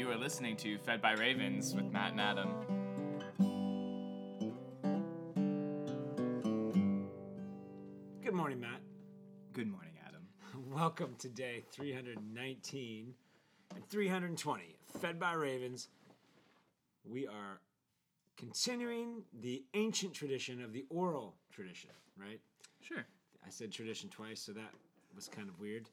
You are listening to Fed by Ravens with Matt and Adam. Good morning, Matt. Good morning, Adam. Welcome to day 319 and 320, Fed by Ravens. We are continuing the ancient tradition of the oral tradition, right? Sure. I said tradition twice, so that was kind of weird.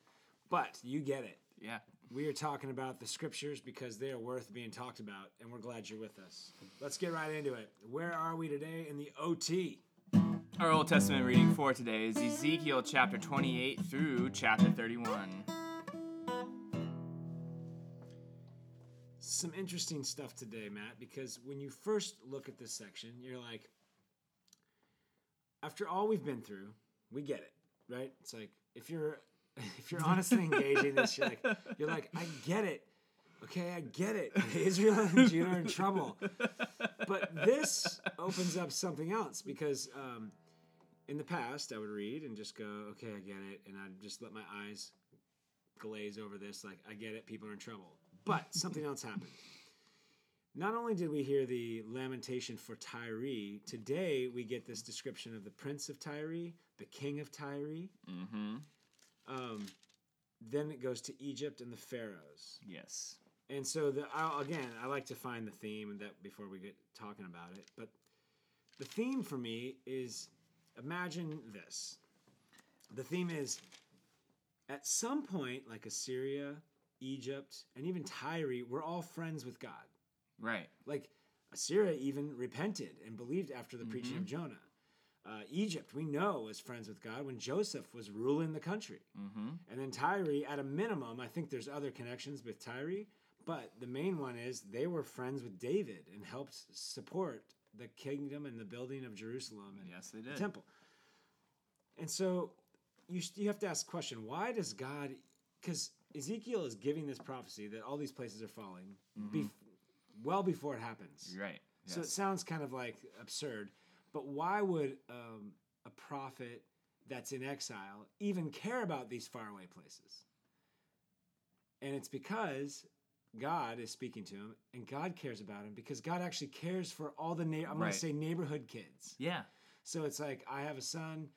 But you get it. Yeah. We are talking about the scriptures because they are worth being talked about, and we're glad you're with us. Let's get right into it. Where are we today in the OT? Our Old Testament reading for today is Ezekiel chapter 28 through chapter 31. some interesting stuff today, Matt, because when you first look at this section, you're like, after all we've been through, we get it, right? It's like if you're if you're honestly engaging this, you're like, you're like, I get it. Okay, I get it. Israel and Judah are in trouble. But this opens up something else because um, in the past, I would read and just go, okay, I get it. And I'd just let my eyes glaze over this, like, I get it, people are in trouble. But something else happened. Not only did we hear the lamentation for Tyre, today we get this description of the prince of Tyre, the king of Tyre. Mm-hmm. Um, then it goes to Egypt and the pharaohs. Yes. And so the I'll, again, I like to find the theme and that before we get talking about it. But the theme for me is imagine this. The theme is at some point, like Assyria, Egypt, and even Tyre, we're all friends with God. Right. Like Assyria even repented and believed after the preaching of Jonah. Uh, Egypt, we know, was friends with God when Joseph was ruling the country. Mm-hmm. And then Tyre, at a minimum, I think there's other connections with Tyre, but the main one is they were friends with David and helped support the kingdom and the building of Jerusalem and Yes, they the did. temple. And so you, you have to ask the question why does God, because Ezekiel is giving this prophecy that all these places are falling bef- well before it happens. Right. So it sounds kind of like absurd, but why would um, a prophet that's in exile even care about these faraway places? And it's because God is speaking to him, and God cares about him because God actually cares for all the na- I'm going to say neighborhood kids. yeah. So it's like I have a son,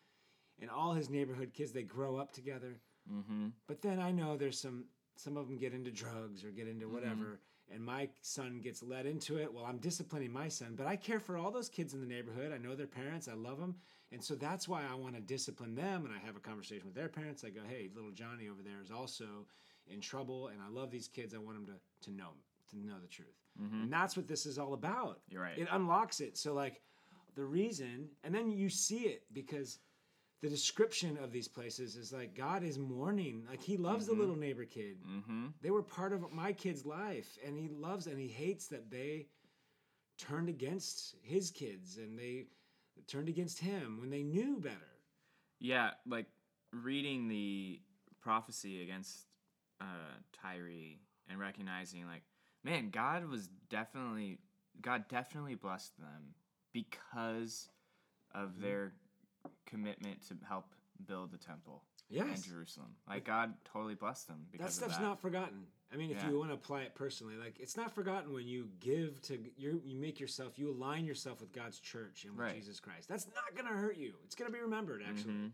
and all his neighborhood kids they grow up together. Mm-hmm. But then I know there's some some of them get into drugs or get into whatever, and my son gets led into it. Well, I'm disciplining my son, but I care for all those kids in the neighborhood. I know their parents. I love them, and so that's why I want to discipline them. And I have a conversation with their parents. I go, "Hey, little Johnny over there is also in trouble, and I love these kids. I want them to to know to know the truth." Mm-hmm. And that's what this is all about. You're right. It unlocks it. So like the reason, and then you see it because the description of these places is like God is mourning. Like He loves the little neighbor kid. Mm-hmm. They were part of my kid's life, and He loves and He hates that they turned against His kids and they turned against Him when they knew better. Yeah, like reading the prophecy against uh, Tyree and recognizing, like, man, God was definitely, God definitely blessed them because of Mm-hmm. their commitment to help build the temple Yes, Jerusalem. Like, God totally blessed them because that stuff's that. not forgotten. I mean, if Yeah. you want to apply it personally, like it's not forgotten when you give to you. You make yourself, you align yourself with God's church and with Right. Jesus Christ. That's not gonna hurt you. It's gonna be remembered. Actually, Mhm.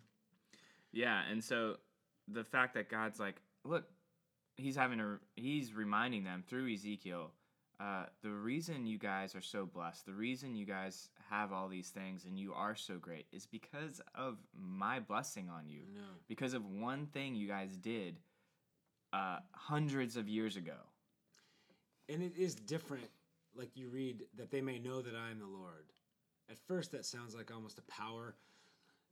Yeah, and so the fact that God's like, look, he's having a, he's reminding them through Ezekiel, uh, the reason you guys are so blessed, the reason you guys have all these things and you are so great is because of my blessing on you, no. because of one thing you guys did uh, hundreds of years ago. And it is different. Like you read that they may know that I am the Lord. At first, that sounds like almost a power.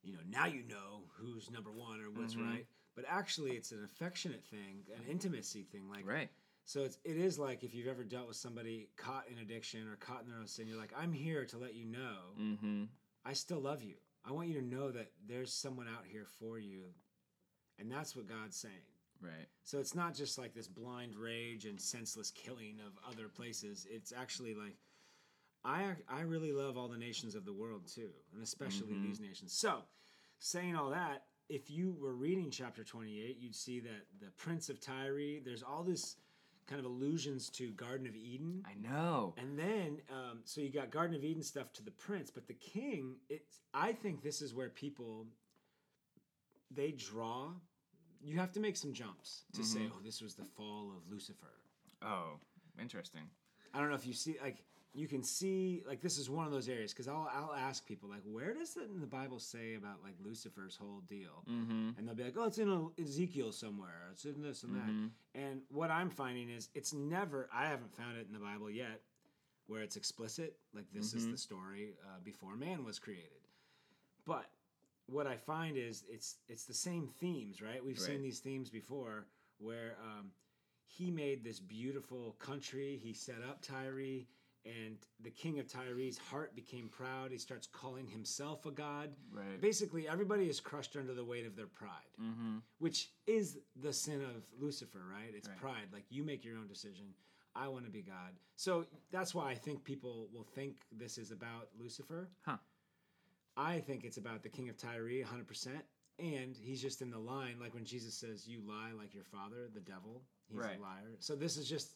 You know, now you know who's number one or what's Mhm. right. But actually, it's an affectionate thing, an intimacy thing. Like, Right. So it's it is like if you've ever dealt with somebody caught in addiction or caught in their own sin. You're like, I'm here to let you know Mm-hmm. I still love you. I want you to know that there's someone out here for you, and that's what God's saying. Right. So it's not just like this blind rage and senseless killing of other places. It's actually like I I really love all the nations of the world too, and especially Mhm. these nations. So, saying all that, if you were reading chapter 28, you'd see that the prince of Tyre, there's all this kind of allusions to Garden of Eden. I know. And then, um, so you got Garden of Eden stuff to the prince, but the king. It's. I think this is where people they draw. You have to make some jumps to say, "Oh, this was the fall of Lucifer." Oh, interesting. I don't know if you see like you can see like this is one of those areas because I'll I'll ask people like where does it in the Bible say about like Lucifer's whole deal, Mm-hmm. and they'll be like, oh, it's in Ezekiel somewhere, it's in this and Mhm. that. And what I'm finding is it's never I haven't found it in the Bible yet where it's explicit like this is Mhm. the story uh, before man was created, but what I find is it's it's the same themes, right? We've seen these themes before where um, he made this beautiful country. He set up Tyre, and the king of Tyre's heart became proud. He starts calling himself a god. Right. Basically, everybody is crushed under the weight of their pride, Mm-hmm. which is the sin of Lucifer, right? It's Right. pride. Like you make your own decision. I want to be God. So that's why I think people will think this is about Lucifer. Huh. I think it's about the king of Tyre 100%. And he's just in the line, like when Jesus says, You lie like your father, the devil. He's Right. a liar. So this is just,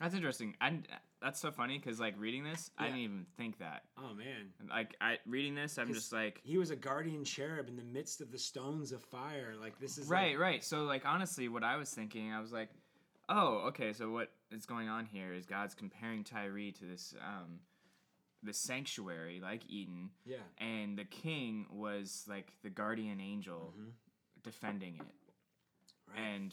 That's interesting. And that's so funny because like reading this, I didn't even think that. oh man. Like I reading this, I'm just like He was a guardian cherub in the midst of the stones of fire. Like this is right, like- right. So like honestly, what I was thinking, I was like, oh, okay. So what is going on here is God's comparing Tyre to this um, this sanctuary like Eden, yeah. and the king was like the guardian angel Mhm. defending it. Right. And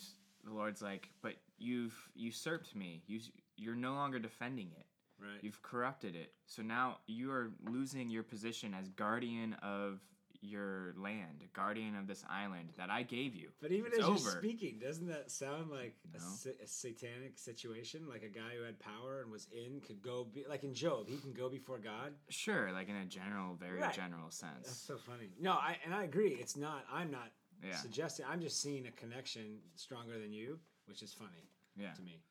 the Lord's like, but you've usurped me. You you're no longer defending it. right. You've corrupted it. So now you are losing your position as guardian of your land, guardian of this island that I gave you. But even It's as over. you're speaking, doesn't that sound like a, No. sa- a satanic situation? Like a guy who had power and was in could go be like in Job, he can go before God. Sure, like in a general, very Right. general sense. That's so funny. No, I and I agree. It's not. I'm not Yeah, suggesting. I'm just seeing a connection stronger than you, which is funny yeah. to me.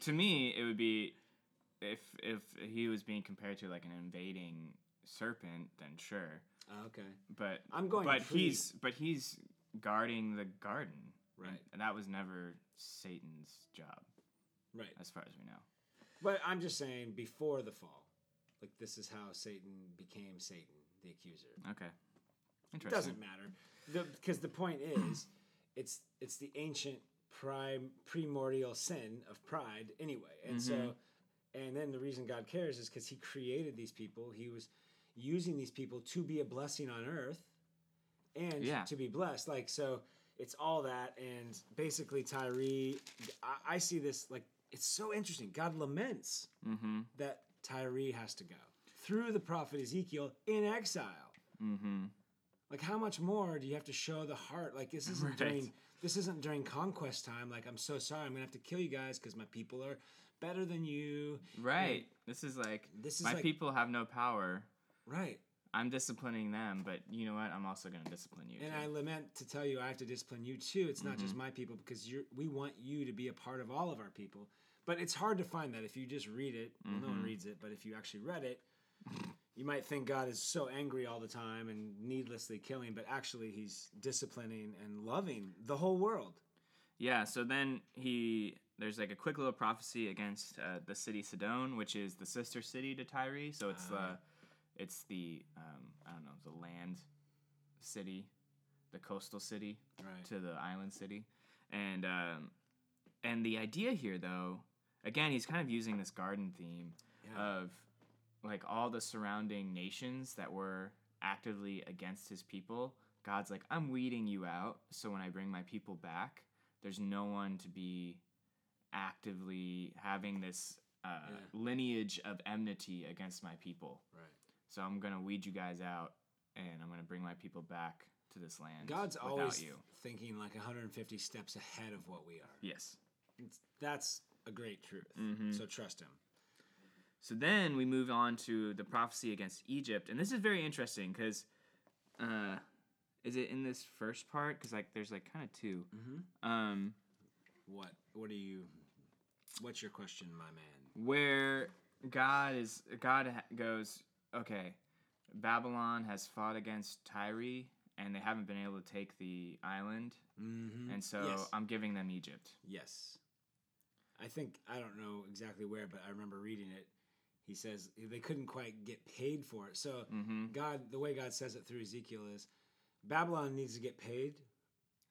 to me, it would be if if he was being compared to like an invading serpent, then sure. Oh, okay. But I'm going. but pre- he's but he's guarding the garden, Right. And that was never Satan's job, right. as far as we know. But I'm just saying before the fall, like this is how Satan became Satan, the accuser. Okay, interesting. doesn't matter, because the point is, it's it's the ancient prime primordial sin of pride anyway, and so, Mhm. and then the reason God cares is because He created these people. He was using these people to be a blessing on earth, and Yeah. to be blessed. Like so, it's all that, and basically Tyree. I, I see this like it's so interesting. God laments Mm-hmm. that Tyree has to go through the prophet Ezekiel in exile. Mm-hmm. Like how much more do you have to show the heart? Like this isn't Right. during this isn't during conquest time. Like I'm so sorry, I'm gonna have to kill you guys because my people are better than you. Right. This is like This is my like people have no power. right. I'm disciplining them, but you know what? I'm also going to discipline you. And too. I lament to tell you I have to discipline you too. It's not Mm-hmm. just my people because you're we want you to be a part of all of our people. But it's hard to find that if you just read it. Well, no one Mhm. reads it, but if you actually read it, you might think God is so angry all the time and needlessly killing, but actually he's disciplining and loving the whole world. Yeah, so then he there's like a quick little prophecy against uh, the city Sidon, which is the sister city to Tyre. So it's the it's the um, I don't know the land city, the coastal city Right. to the island city, and um, and the idea here though, again he's kind of using this garden theme Yeah. of like all the surrounding nations that were actively against his people. God's like, I'm weeding you out, so when I bring my people back, there's no one to be actively having this uh, Yeah. lineage of enmity against my people. right. So I'm gonna weed you guys out, and I'm gonna bring my people back to this land. God's always you. thinking like 150 steps ahead of what we are. Yes. It's, that's a great truth. Mhm. So trust him. So then we move on to the prophecy against Egypt, and this is very interesting because, uh, is it in this first part? Because like there's like kind of 2 Mm-hmm. Um, What? What do you? What's your question, my man? where God is God ha- goes, okay, Babylon has fought against Tyre, and they haven't been able to take the island, Mm-hmm. and so yes. I'm giving them Egypt. yes, I think I don't know exactly where, but I remember reading it. He says they couldn't quite get paid for it. So Mm-hmm. God, the way God says it through Ezekiel is, Babylon needs to get paid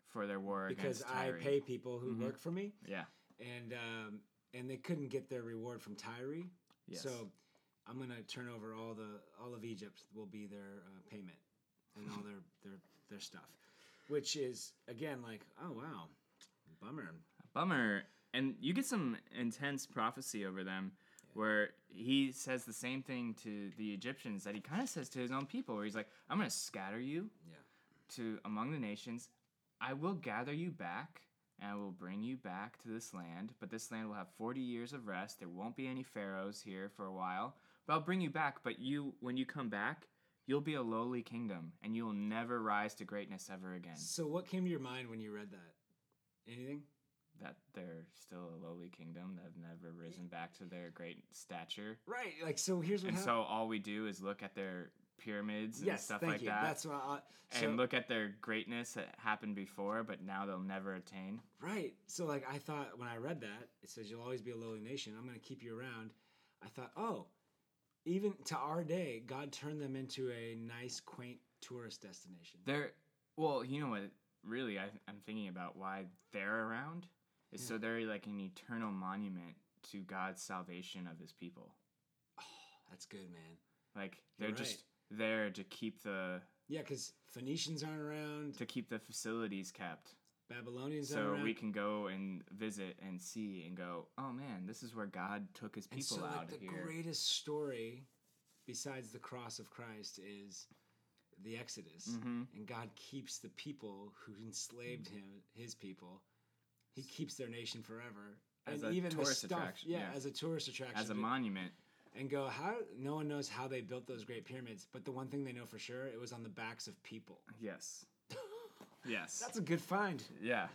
For their war because I pay people who Mhm. work for me, Yeah. and um, and they couldn't get their reward from Tyre. Yes. So I'm gonna turn over all the all of Egypt will be their uh, payment and all their their their stuff, which is again like oh wow, bummer. Bummer. And you get some intense prophecy over them where he says the same thing to the Egyptians that he kind of says to his own people, where he's like, I'm going to scatter you Yeah. to among the nations. I will gather you back and I will bring you back to this land, but this land will have 40 years of rest. There won't be any pharaohs here for a while, but I'll bring you back. But you, when you come back, you'll be a lowly kingdom and you'll never rise to greatness ever again. So what came to your mind when you read that? Anything? That they're still a lowly kingdom that have never risen back to their great stature. Right. Like so. Here's what And hap- so all we do is look at their pyramids and yes, stuff thank like you. that. That's what. I, so, and look at their greatness that happened before, but now they'll never attain. Right. So like I thought when I read that, it says you'll always be a lowly nation. I'm going to keep you around. I thought, oh, even to our day, God turned them into a nice, quaint tourist destination. They're well, you know what? Really, I, I'm thinking about why they're around is so they're like an eternal monument to God's salvation of His people. Oh, that's good, man. Like they're just there to keep the Yeah, because Phoenicians aren't around. to keep the facilities kept. Babylonians aren't so we can go and visit and see and go oh man this is where god took his people and so, out like, the here greatest story, besides the cross of Christ, is the Exodus. hmm and God keeps the people who enslaved him, his people. He keeps their nation forever. As and a even tourist the stuff, attraction, yeah, yeah. as a tourist attraction. as a monument and go how no one knows how they built those great pyramids, but the one thing they know for sure, it was on the backs of people. yes yes That's a good find. yeah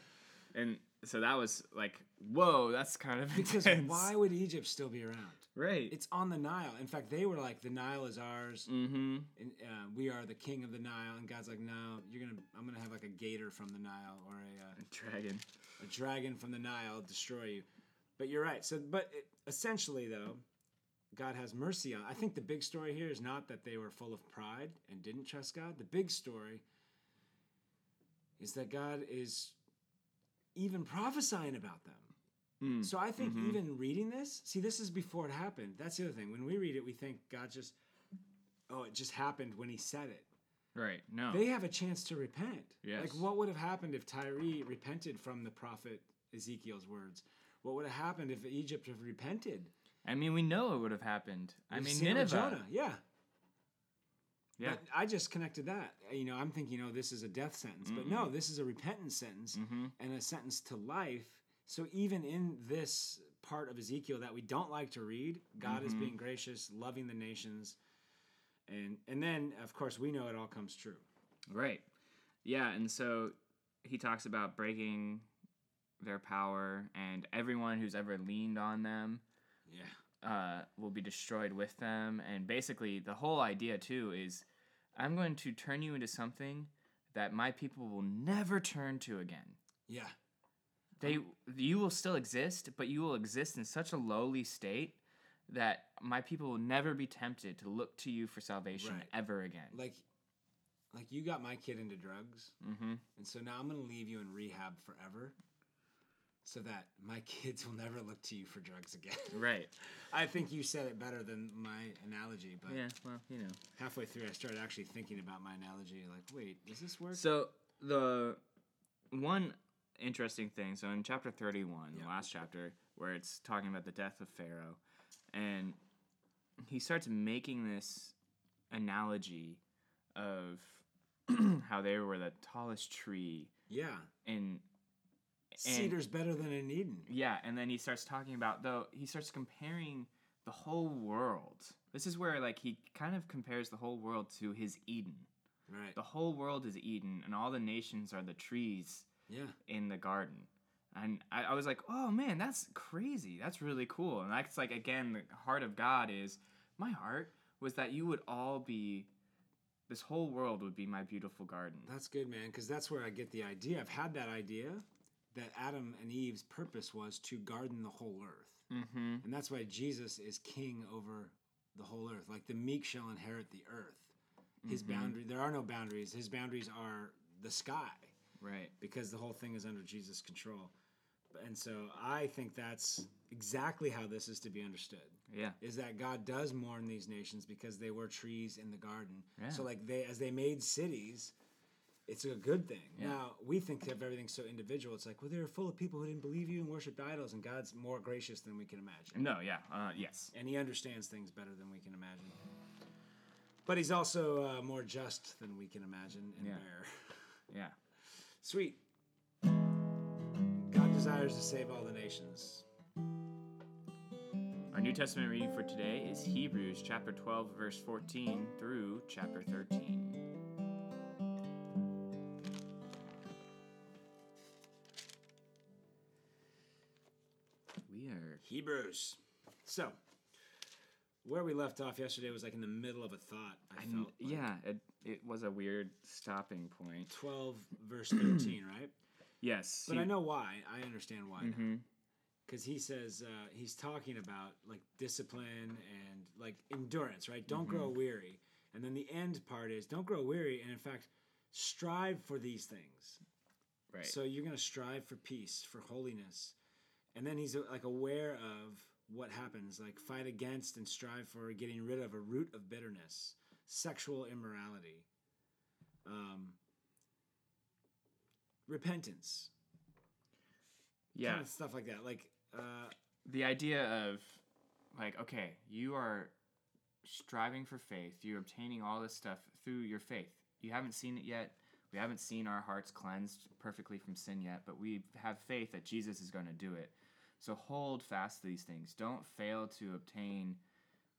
and so that was like whoa that's kind of Because intense. why would Egypt still be around? right It's on the Nile. In fact, they were like, the Nile is ours, mm-hmm and uh, we are the king of the Nile. And God's like, no, you're gonna, I'm gonna have like a gator from the Nile or a uh, dragon a dragon from the Nile destroy you. But you're right. So, but it, essentially, though, God has mercy on. I think the big story here is not that they were full of pride and didn't trust God. The big story is that God is even prophesying about them. Mm. So I think Mhm. even reading this, see, this is before it happened. That's the other thing. When we read it, we think God just, oh, it just happened when He said it. right no They have a chance to repent. Yes. Like, what would have happened if Tyre repented from the prophet Ezekiel's words? What would have happened if Egypt have repented? i mean we know it would have happened i mean seen it with nineveh Jonah, yeah. Yeah But I just connected that. You know, I'm thinking, oh, this is a death sentence, but no, this is a repentance sentence mm-hmm and a sentence to life. So even in this part of Ezekiel that we don't like to read, God is Mhm. being gracious, loving the nations, and and then of course we know it all comes true. Right. Yeah, and so he talks about breaking their power, and everyone who's ever leaned on them Yeah. Uh, will be destroyed with them. And basically, the whole idea, too, is I'm going to turn you into something that my people will never turn to again. Yeah. They, you will still exist, but you will exist in such a lowly state that my people will never be tempted to look to you for salvation Right. ever again. Like like you got my kid into drugs. mm-hmm. And so now I'm going to leave you in rehab forever so that my kids will never look to you for drugs again. Right. I think you said it better than my analogy, but Yeah. Well, you know. halfway through I started actually thinking about my analogy like, wait, does this work? So the one interesting thing, so in chapter thirty-one, Yeah. the last chapter, where it's talking about the death of Pharaoh, and he starts making this analogy of how they were the tallest tree yeah. in Cedar's better than an Eden. yeah, and then he starts talking about though he starts comparing the whole world. This is where like he kind of compares the whole world to his Eden. Right. The whole world is Eden, and all the nations are the trees Yeah. in the garden. And I, I was like, oh man, that's crazy. That's really cool. And that's like, again, the heart of God is my heart was that you would all be, this whole world would be my beautiful garden. That's good, man, because that's where I get the idea. I've had that idea, that Adam and Eve's purpose was to garden the whole earth. Mm-hmm. And that's why Jesus is king over the whole earth. Like the meek shall inherit the earth. His Mhm. boundary, there are no boundaries. His boundaries are the sky Right. because the whole thing is under Jesus' control. And so I think that's exactly how this is to be understood. Yeah. Is that God does mourn these nations because they were trees in the garden. Yeah. So like they as they made cities, it's a good thing. Yeah. Now we think of everything so individual. It's like, well, they were full of people who didn't believe you and worshipped idols, and God's more gracious than we can imagine. No. Yeah. Uh, yes. And he understands things better than we can imagine. But he's also uh, more just than we can imagine and Yeah. bear. Yeah. Sweet. God desires to save all the nations. Our New Testament reading for today is Hebrews chapter 12, verse 14 through chapter 13. Hebrews. So, where we left off yesterday was like in the middle of a thought. I, I felt. like. yeah, it, it was a weird stopping point. 12 verse 13, right? Yes. But I know why. I understand why. Because he says, uh, he's talking about like discipline and like endurance, right? Don't grow weary. And then the end part is don't grow weary. And in fact, strive for these things. Right. So you're going to strive for peace, for holiness. And then he's uh, like aware of what happens, like fight against and strive for getting rid of a root of bitterness, sexual immorality, um, repentance, yeah. kind of stuff like that. Like, uh, the idea of like okay you are striving for faith you're obtaining all this stuff through your faith you haven't seen it yet we haven't seen our hearts cleansed perfectly from sin yet but we have faith that jesus is going to do it so hold fast to these things don't fail to obtain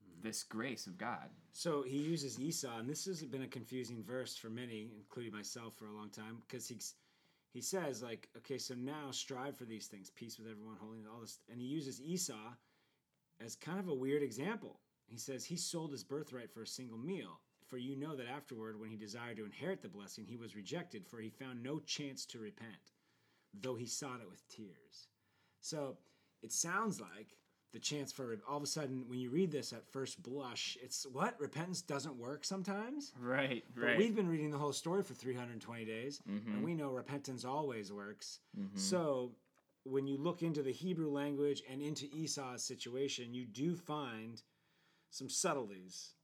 hmm. this grace of god so he uses Esau, and this has been a confusing verse for many, including myself, for a long time, because he's he says like, okay, so now strive for these things, peace with everyone, holiness, all this, and he uses Esau as kind of a weird example. He says he sold his birthright for a single meal. For you know that afterward, when he desired to inherit the blessing, he was rejected, for he found no chance to repent, though he sought it with tears. So it sounds like the chance for all of a sudden, when you read this at first blush, it's what repentance doesn't work sometimes. right But right we've been reading the whole story for 320 days, Mhm. and we know repentance always works. Mhm. So when you look into the Hebrew language and into Esau's situation, you do find some subtleties.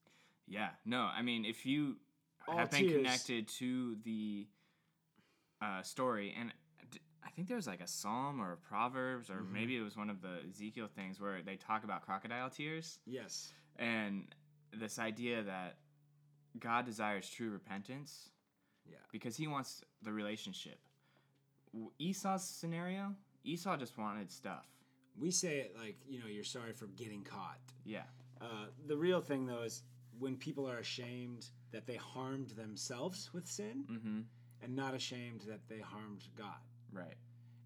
Yeah, no, I mean, if you All have been connected to the uh, story, and I think there was like a psalm or a proverbs, or Mhm. maybe it was one of the Ezekiel things where they talk about crocodile tears, Yes. and this idea that God desires true repentance Yeah. because He wants the relationship. Esau's scenario, Esau just wanted stuff. We say it like, you know, you're sorry for getting caught. Yeah, Uh, the real thing, though, is when people are ashamed that they harmed themselves with sin mm-hmm. and not ashamed that they harmed God. Right,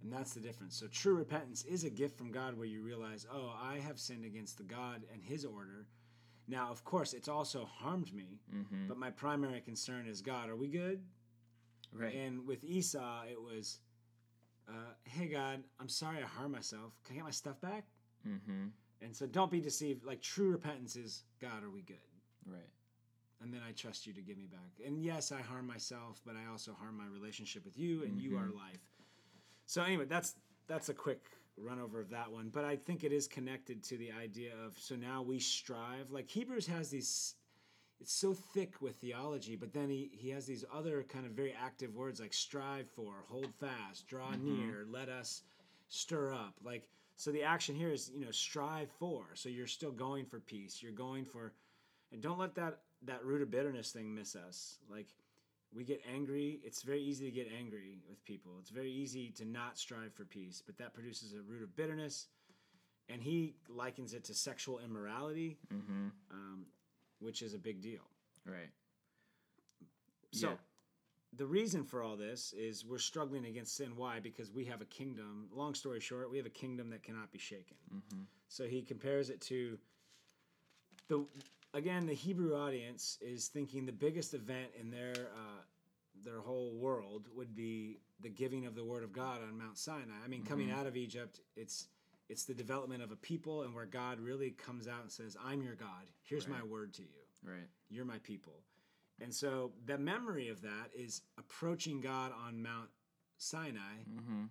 And that's the difference. So true repentance is a gift from God where you realize, oh, I have sinned against the God and his order. Now, of course, it's also harmed me, mm-hmm. but my primary concern is God, are we good? right, And with Esau, it was, uh, hey, God, I'm sorry I harmed myself. Can I get my stuff back? mm-hmm. And so don't be deceived. Like true repentance is, God, are we good? right, And then I trust you to give me back. And yes, I harm myself, but I also harm my relationship with you, and you are life. So anyway, that's that's a quick run over of that one. But I think it is connected to the idea of so now we strive. Like Hebrews has these it's so thick with theology, but then he, he has these other kind of very active words like strive for, hold fast, draw mm-hmm. near, let us stir up. Like so the action here is, you know, strive for. So you're still going for peace. You're going for and don't let that that root of bitterness thing miss us. Like we get angry. It's very easy to get angry with people. It's very easy to not strive for peace, but that produces a root of bitterness. And he likens it to sexual immorality, mm-hmm. um, which is a big deal. right. So Yeah. the reason for all this is we're struggling against sin. Why? Because we have a kingdom. Long story short, we have a kingdom that cannot be shaken. Mm-hmm. So he compares it to the again the Hebrew audience is thinking the biggest event in their uh, world would be the giving of the word of God on Mount Sinai. I mean, coming out of Egypt, it's it's the development of a people and where God really comes out and says, "I'm your God. Here's my word to you. Right. You're my people." And so the memory of that is approaching God on Mount Sinai. Mm-hmm.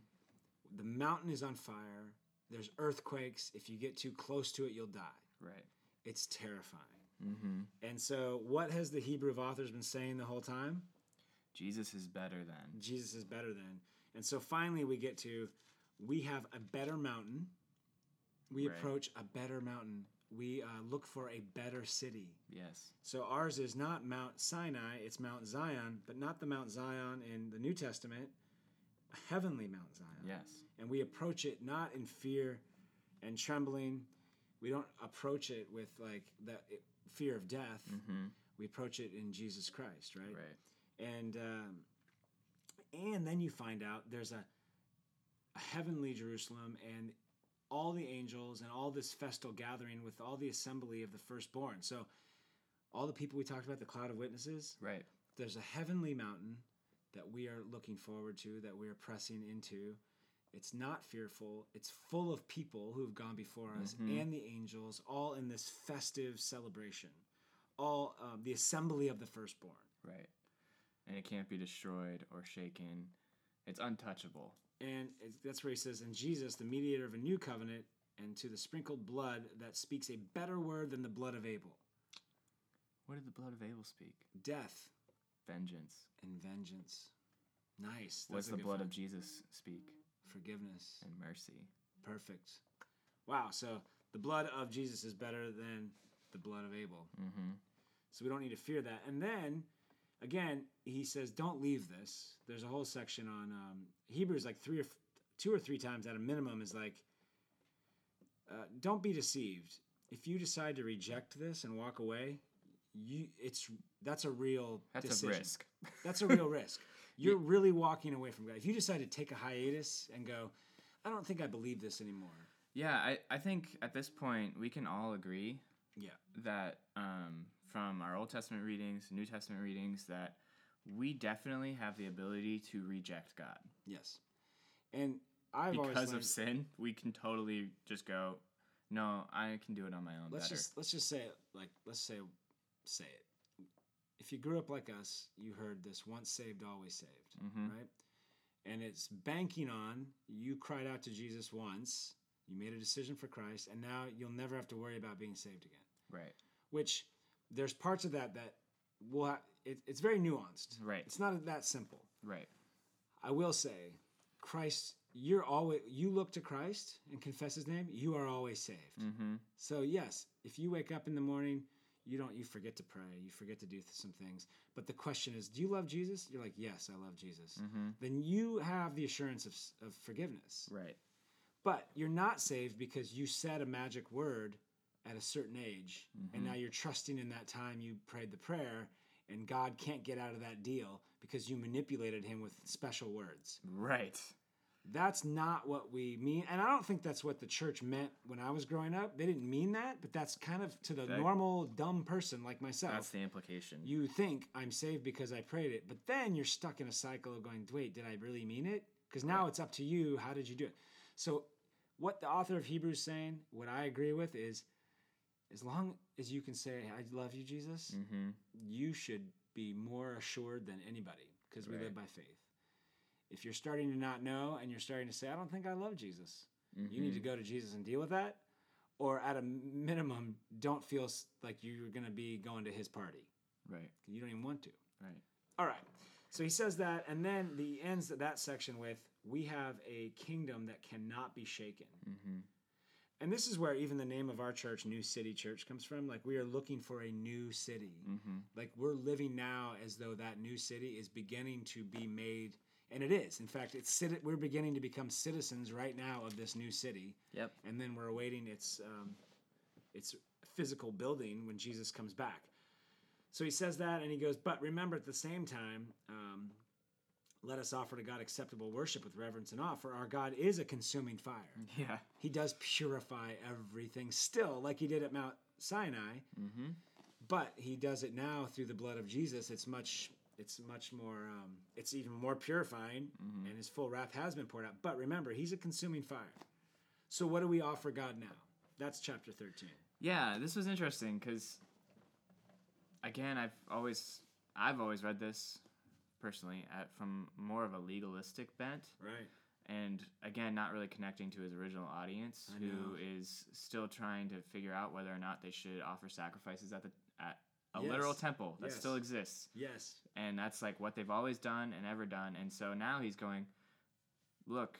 The mountain is on fire. There's earthquakes. If you get too close to it, you'll die. Right. It's terrifying. Mm-hmm. And so, what has the Hebrew authors been saying the whole time? Jesus is better than. Jesus is better than. And so finally we get to we have a better mountain. We Right. approach a better mountain. We uh, look for a better city. Yes. So ours is not Mount Sinai, it's Mount Zion, but not the Mount Zion in the New Testament, a heavenly Mount Zion. Yes. And we approach it not in fear and trembling. We don't approach it with like the fear of death. Mm-hmm. We approach it in Jesus Christ, right? Right. And um, and then you find out there's a, a heavenly Jerusalem and all the angels and all this festal gathering with all the assembly of the firstborn. So all the people we talked about, the cloud of witnesses, Right. there's a heavenly mountain that we are looking forward to, that we are pressing into. It's not fearful. It's full of people who have gone before us Mhm. and the angels, all in this festive celebration, all um, the assembly of the firstborn. Right. And it can't be destroyed or shaken. It's untouchable. And it's, that's where he says, And Jesus, the mediator of a new covenant, and to the sprinkled blood that speaks a better word than the blood of Abel What did the blood of Abel speak? death Vengeance. and vengeance. Nice. That's a the blood one. of Jesus speak? Forgiveness. And mercy. Perfect. Wow. So the blood of Jesus is better than the blood of Abel. Mm-hmm. So we don't need to fear that. And then, again, he says, don't leave this. There's a whole section on um, Hebrews, like three or f- two or three times at a minimum, is like, uh, don't be deceived. If you decide to reject this and walk away, you it's that's a real That's decision. a risk. That's a real risk. You're really walking away from God. If you decide to take a hiatus and go, I don't think I believe this anymore. Yeah, I, I think at this point we can all agree Yeah. that um, from our Old Testament readings, New Testament readings, that we definitely have the ability to reject God. Yes. And I've because of sin, we can totally just go, no, I can do it on my own let's better. just let's just say it like let's say say it. If you grew up like us, you heard this once saved, always saved, Mhm. right? And it's banking on you cried out to Jesus once, you made a decision for Christ, and now you'll never have to worry about being saved again. Right. Which there's parts of that that will ha- it, it's very nuanced. Right. It's not that simple. Right. I will say, Christ, you're always you look to Christ and confess His name, you are always saved. Mm-hmm. So yes, if you wake up in the morning, you don't you forget to pray, you forget to do some things. But the question is, do you love Jesus? You're like, yes, I love Jesus. Mm-hmm. Then you have the assurance of, of forgiveness. Right. But you're not saved because you said a magic word at a certain age, and now mm-hmm. you're trusting in that time you prayed the prayer, and God can't get out of that deal because you manipulated Him with special words. Right. That's not what we mean. And I don't think that's what the church meant when I was growing up. They didn't mean that, but that's kind of to the That- normal dumb person like myself. That's the implication. you think I'm saved because I prayed it, but then you're stuck in a cycle of going, wait, did I really mean it? Because now Right. it's up to you. How did you do it? So, what the author of Hebrews saying, what I agree with is, as long as you can say, I love you, Jesus, mm-hmm. you should be more assured than anybody because we live by faith. If you're starting to not know and you're starting to say, I don't think I love Jesus, you need to Mm-hmm. go to Jesus and deal with that. Or at a minimum, don't feel like you're going to be going to his party. Right. You don't even want to. Right. All right. So he says that, and then he ends that section with, We have a kingdom that cannot be shaken. Mm-hmm. And this is where even the name of our church, New City Church, comes from. Like, we are looking for a new city. Mm-hmm. Like, we're living now as though that new city is beginning to be made. And it is. In fact, it's we're beginning to become citizens right now of this new city. Yep. And then we're awaiting its, um, its physical building when Jesus comes back. So he says that, and he goes, But remember at the same time, um, let us offer to God acceptable worship with reverence and awe, for our God is a consuming fire. Yeah. He does purify everything still, like he did at Mount Sinai, Mm-hmm. but he does it now through the blood of Jesus. It's much it's much more. Um, it's even more purifying, Mhm. and His full wrath has been poured out. But remember, He's a consuming fire. So what do we offer God now? That's chapter thirteen. Yeah, this was interesting because, again, I've always I've always read this personally at, from more of a legalistic bent, Right. and again, not really connecting to his original audience, I who know. is still trying to figure out whether or not they should offer sacrifices at the at a literal temple that Yes. still exists, Yes. and that's like what they've always done and ever done, and so now he's going, look.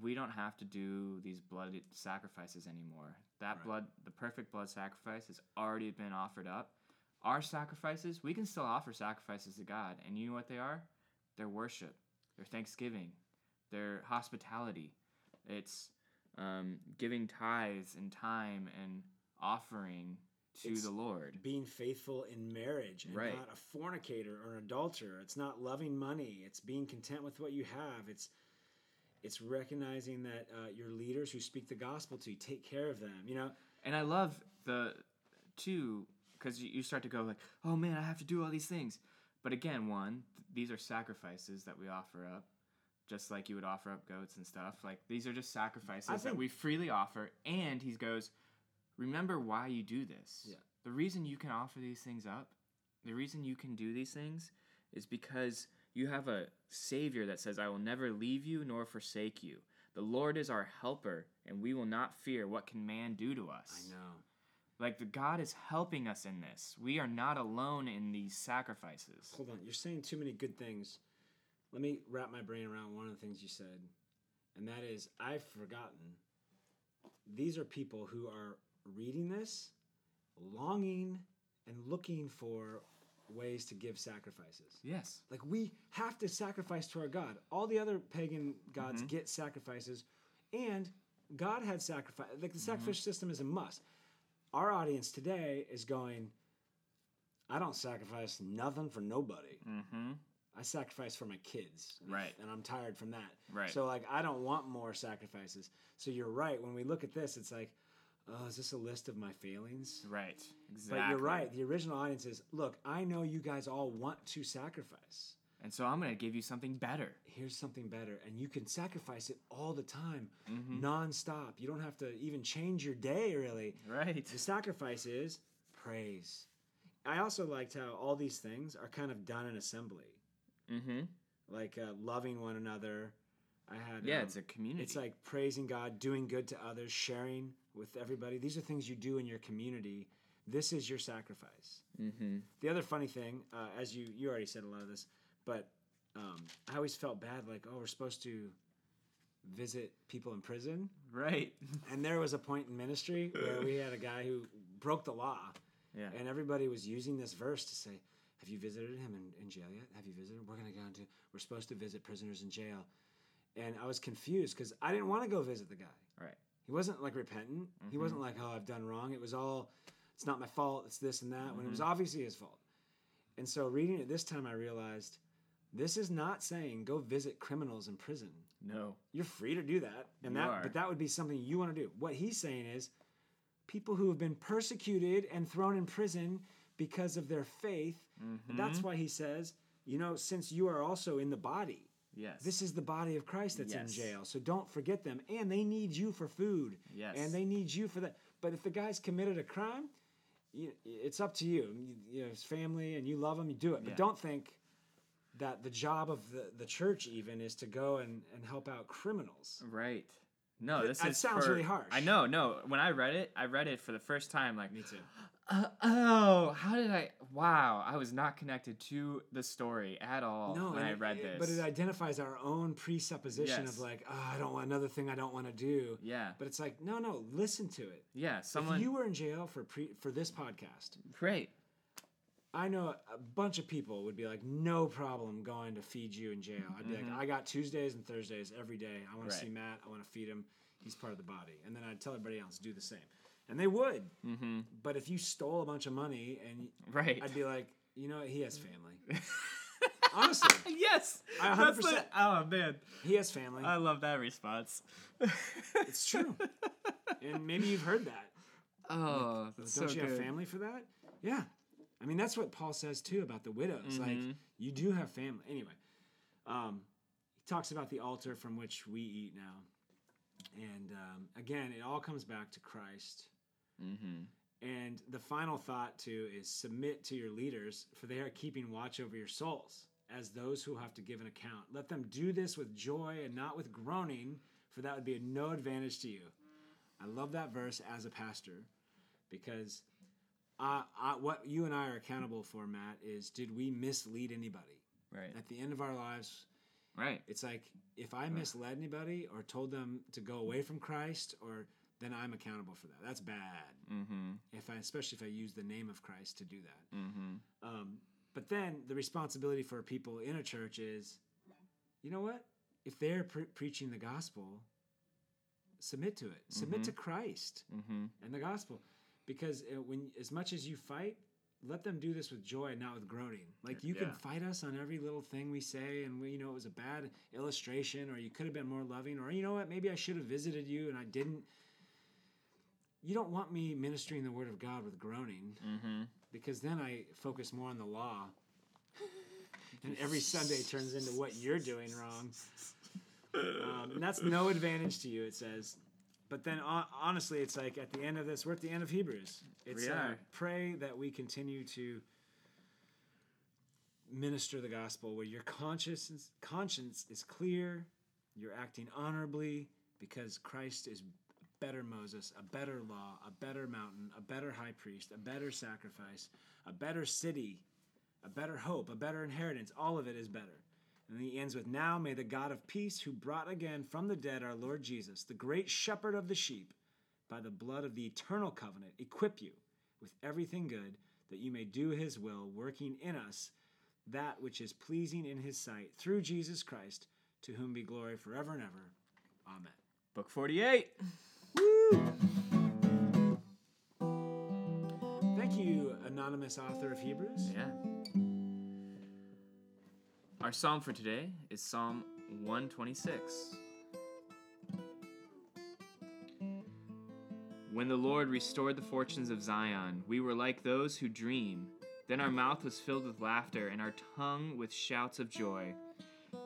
We don't have to do these blood sacrifices anymore. That Right. blood, the perfect blood sacrifice, has already been offered up. Our sacrifices, we can still offer sacrifices to God. And you know what they are? They're worship, they're thanksgiving, they're hospitality. It's um, giving tithes and time and offering to It's the Lord. Being faithful in marriage and Right. not a fornicator or an adulterer. It's not loving money. It's being content with what you have. It's it's recognizing that uh, your leaders who speak the gospel to you take care of them. You know, And I love the two because you, you start to go like, oh man, I have to do all these things. But again, one, th- these are sacrifices that we offer up, just like you would offer up goats and stuff. Like these are just sacrifices that we freely offer. And he goes, remember why you do this. Yeah. The reason you can offer these things up, the reason you can do these things, is because you have a Savior that says, I will never leave you nor forsake you. The Lord is our helper, and we will not fear what can man do to us. I know. Like the God is helping us in this. We are not alone in these sacrifices. Hold on, you're saying too many good things. Let me wrap my brain around one of the things you said, and that is I've forgotten. These are people who are reading this, longing and looking for ways to give sacrifices. Yes. Like we have to sacrifice to our God. All the other pagan gods Mhm. get sacrifices, and God had sacrifice. Like the sacrificial system is a must. Our audience today is going. I don't sacrifice nothing for nobody. Mm-hmm. I sacrifice for my kids. Right. And I'm tired from that. Right. So like I don't want more sacrifices. So you're right. When we look at this, it's like, oh, is this a list of my failings? Right. Exactly. But you're right. The original audience is, look, I know you guys all want to sacrifice. And so I'm gonna give you something better. Here's something better. And you can sacrifice it all the time, Mhm. nonstop. You don't have to even change your day really. Right. The sacrifice is praise. I also liked how all these things are kind of done in assembly. Mm-hmm. like uh, loving one another. I had Yeah, um, it's a community. it's like praising God, doing good to others, sharing with everybody. These are things you do in your community. This is your sacrifice. Mm-hmm. The other funny thing, uh, as you you already said a lot of this, but um, I always felt bad, like oh, we're supposed to visit people in prison, Right. and there was a point in ministry where we had a guy who broke the law, yeah. and everybody was using this verse to say, Have you visited him in, in jail yet? Have you visited? We're going to go into, we're supposed to visit prisoners in jail. And I was confused because I didn't want to go visit the guy. Right. He wasn't like repentant. He Mhm. wasn't like, oh, I've done wrong. It was all, it's not my fault. It's this and that. When it was obviously his fault. And so reading it this time, I realized this is not saying go visit criminals in prison. No. You're free to do that, and You that are. but that would be something you want to do. What he's saying is, people who have been persecuted and thrown in prison because of their faith. Mm-hmm. That's why he says, you know, since you are also in the body, yes. this is the body of Christ that's Yes. in jail. So don't forget them, and they need you for food, yes. and they need you for that. But if the guy's committed a crime, you, it's up to you. You, you know, his family, and you love him, you do it. But Yeah. don't think that the job of the, the church even is to go and, and help out criminals. Right. No, Th- this that sounds for- really harsh. I know. No, when I read it, I read it for the first time. Like, Me too. uh, oh, how did I? Wow, I was not connected to the story at all No, when I read it- this. but it identifies our own presupposition Yes. of like, oh, I don't want another thing I don't want to do. yeah, But it's like, no, no, listen to it. yeah. Someone. If you were in jail for pre for this podcast, Great. I know a bunch of people would be like, no problem going to feed you in jail. I'd be Mhm. like, I got Tuesdays and Thursdays every day. I want to see Matt. I want to feed him. He's part of the body. And then I'd tell everybody else do the same. And they would. Mm-hmm. But if you stole a bunch of money and Right. I'd be like, you know what? He has family. Honestly, yes. I That's 100% the- oh man, he has family. I love that response. It's true. and maybe you've heard that. Oh, that's Don't so you good. have family for that? Yeah. I mean, that's what Paul says too about the widows. Like, Mhm. you do have family. Anyway, um, he talks about the altar from which we eat now. And um, again, it all comes back to Christ. Mm-hmm. And the final thought too is submit to your leaders, for they are keeping watch over your souls as those who have to give an account. Let them do this with joy and not with groaning, for that would be of no advantage to you. I love that verse as a pastor because uh, what you and I are accountable for, Matt, is did we mislead anybody? Right. At the end of our lives, Right. it's like if I misled anybody or told them to go away from Christ, or then I'm accountable for that. That's bad Mm-hmm. if I, especially if I use the name of Christ to do that. Mm-hmm. Um, but then the responsibility for people in a church is, you know what? If they're pre- preaching the gospel, submit to it. Submit to Christ Mm-hmm. and the gospel, because uh, when as much as you fight, let them do this with joy, not with groaning. Like you can fight us on every little thing we say, and we, you know it was a bad illustration, or you could have been more loving, or you know what? Maybe I should have visited you and I didn't. You don't want me ministering the word of God with groaning Mm-hmm. because then I focus more on the law. and every Sunday turns into what you're doing wrong. Um, and that's no advantage to you, it says. But then, hon- honestly, it's like at the end of this, we're at the end of Hebrews. It's We uh, pray that we continue to minister the gospel where your conscience conscience is clear, you're acting honorably because Christ is a better Moses, a better law, a better mountain, a better high priest, a better sacrifice, a better city, a better hope, a better inheritance. All of it is better. And he ends with Now may the God of peace, who brought again from the dead our Lord Jesus, the great shepherd of the sheep, by the blood of the eternal covenant, equip you with everything good, that you may do his will, working in us that which is pleasing in his sight, through Jesus Christ, to whom be glory forever and ever. Amen. Book forty-eight. Woo! Thank you, anonymous author of Hebrews. Yeah. Our psalm for today is Psalm 126. When the Lord restored the fortunes of Zion, we were like those who dream. Then our mouth was filled with laughter and our tongue with shouts of joy.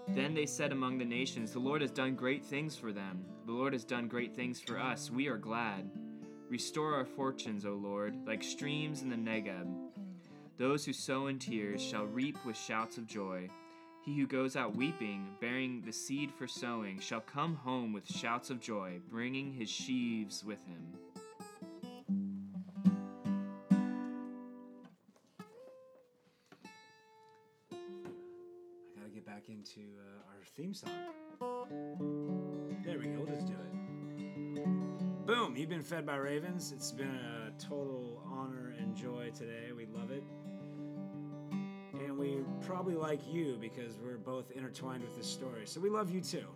Then they said among the nations, The Lord has done great things for them. The Lord has done great things for us. We are glad. Restore our fortunes, O Lord, like streams in the Negeb. Those who sow in tears shall reap with shouts of joy. He who goes out weeping, bearing the seed for sowing, shall come home with shouts of joy, bringing his sheaves with him. I gotta get back into uh, our theme song. There we go. Let's do it. Boom! You've been fed by ravens. It's been a total honor and joy today. We love it. And we probably like you because we're both intertwined with this story. So we love you too.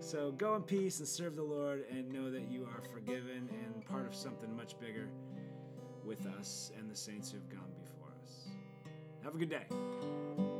So go in peace and serve the Lord and know that you are forgiven and part of something much bigger with us and the saints who have gone before us. Have a good day.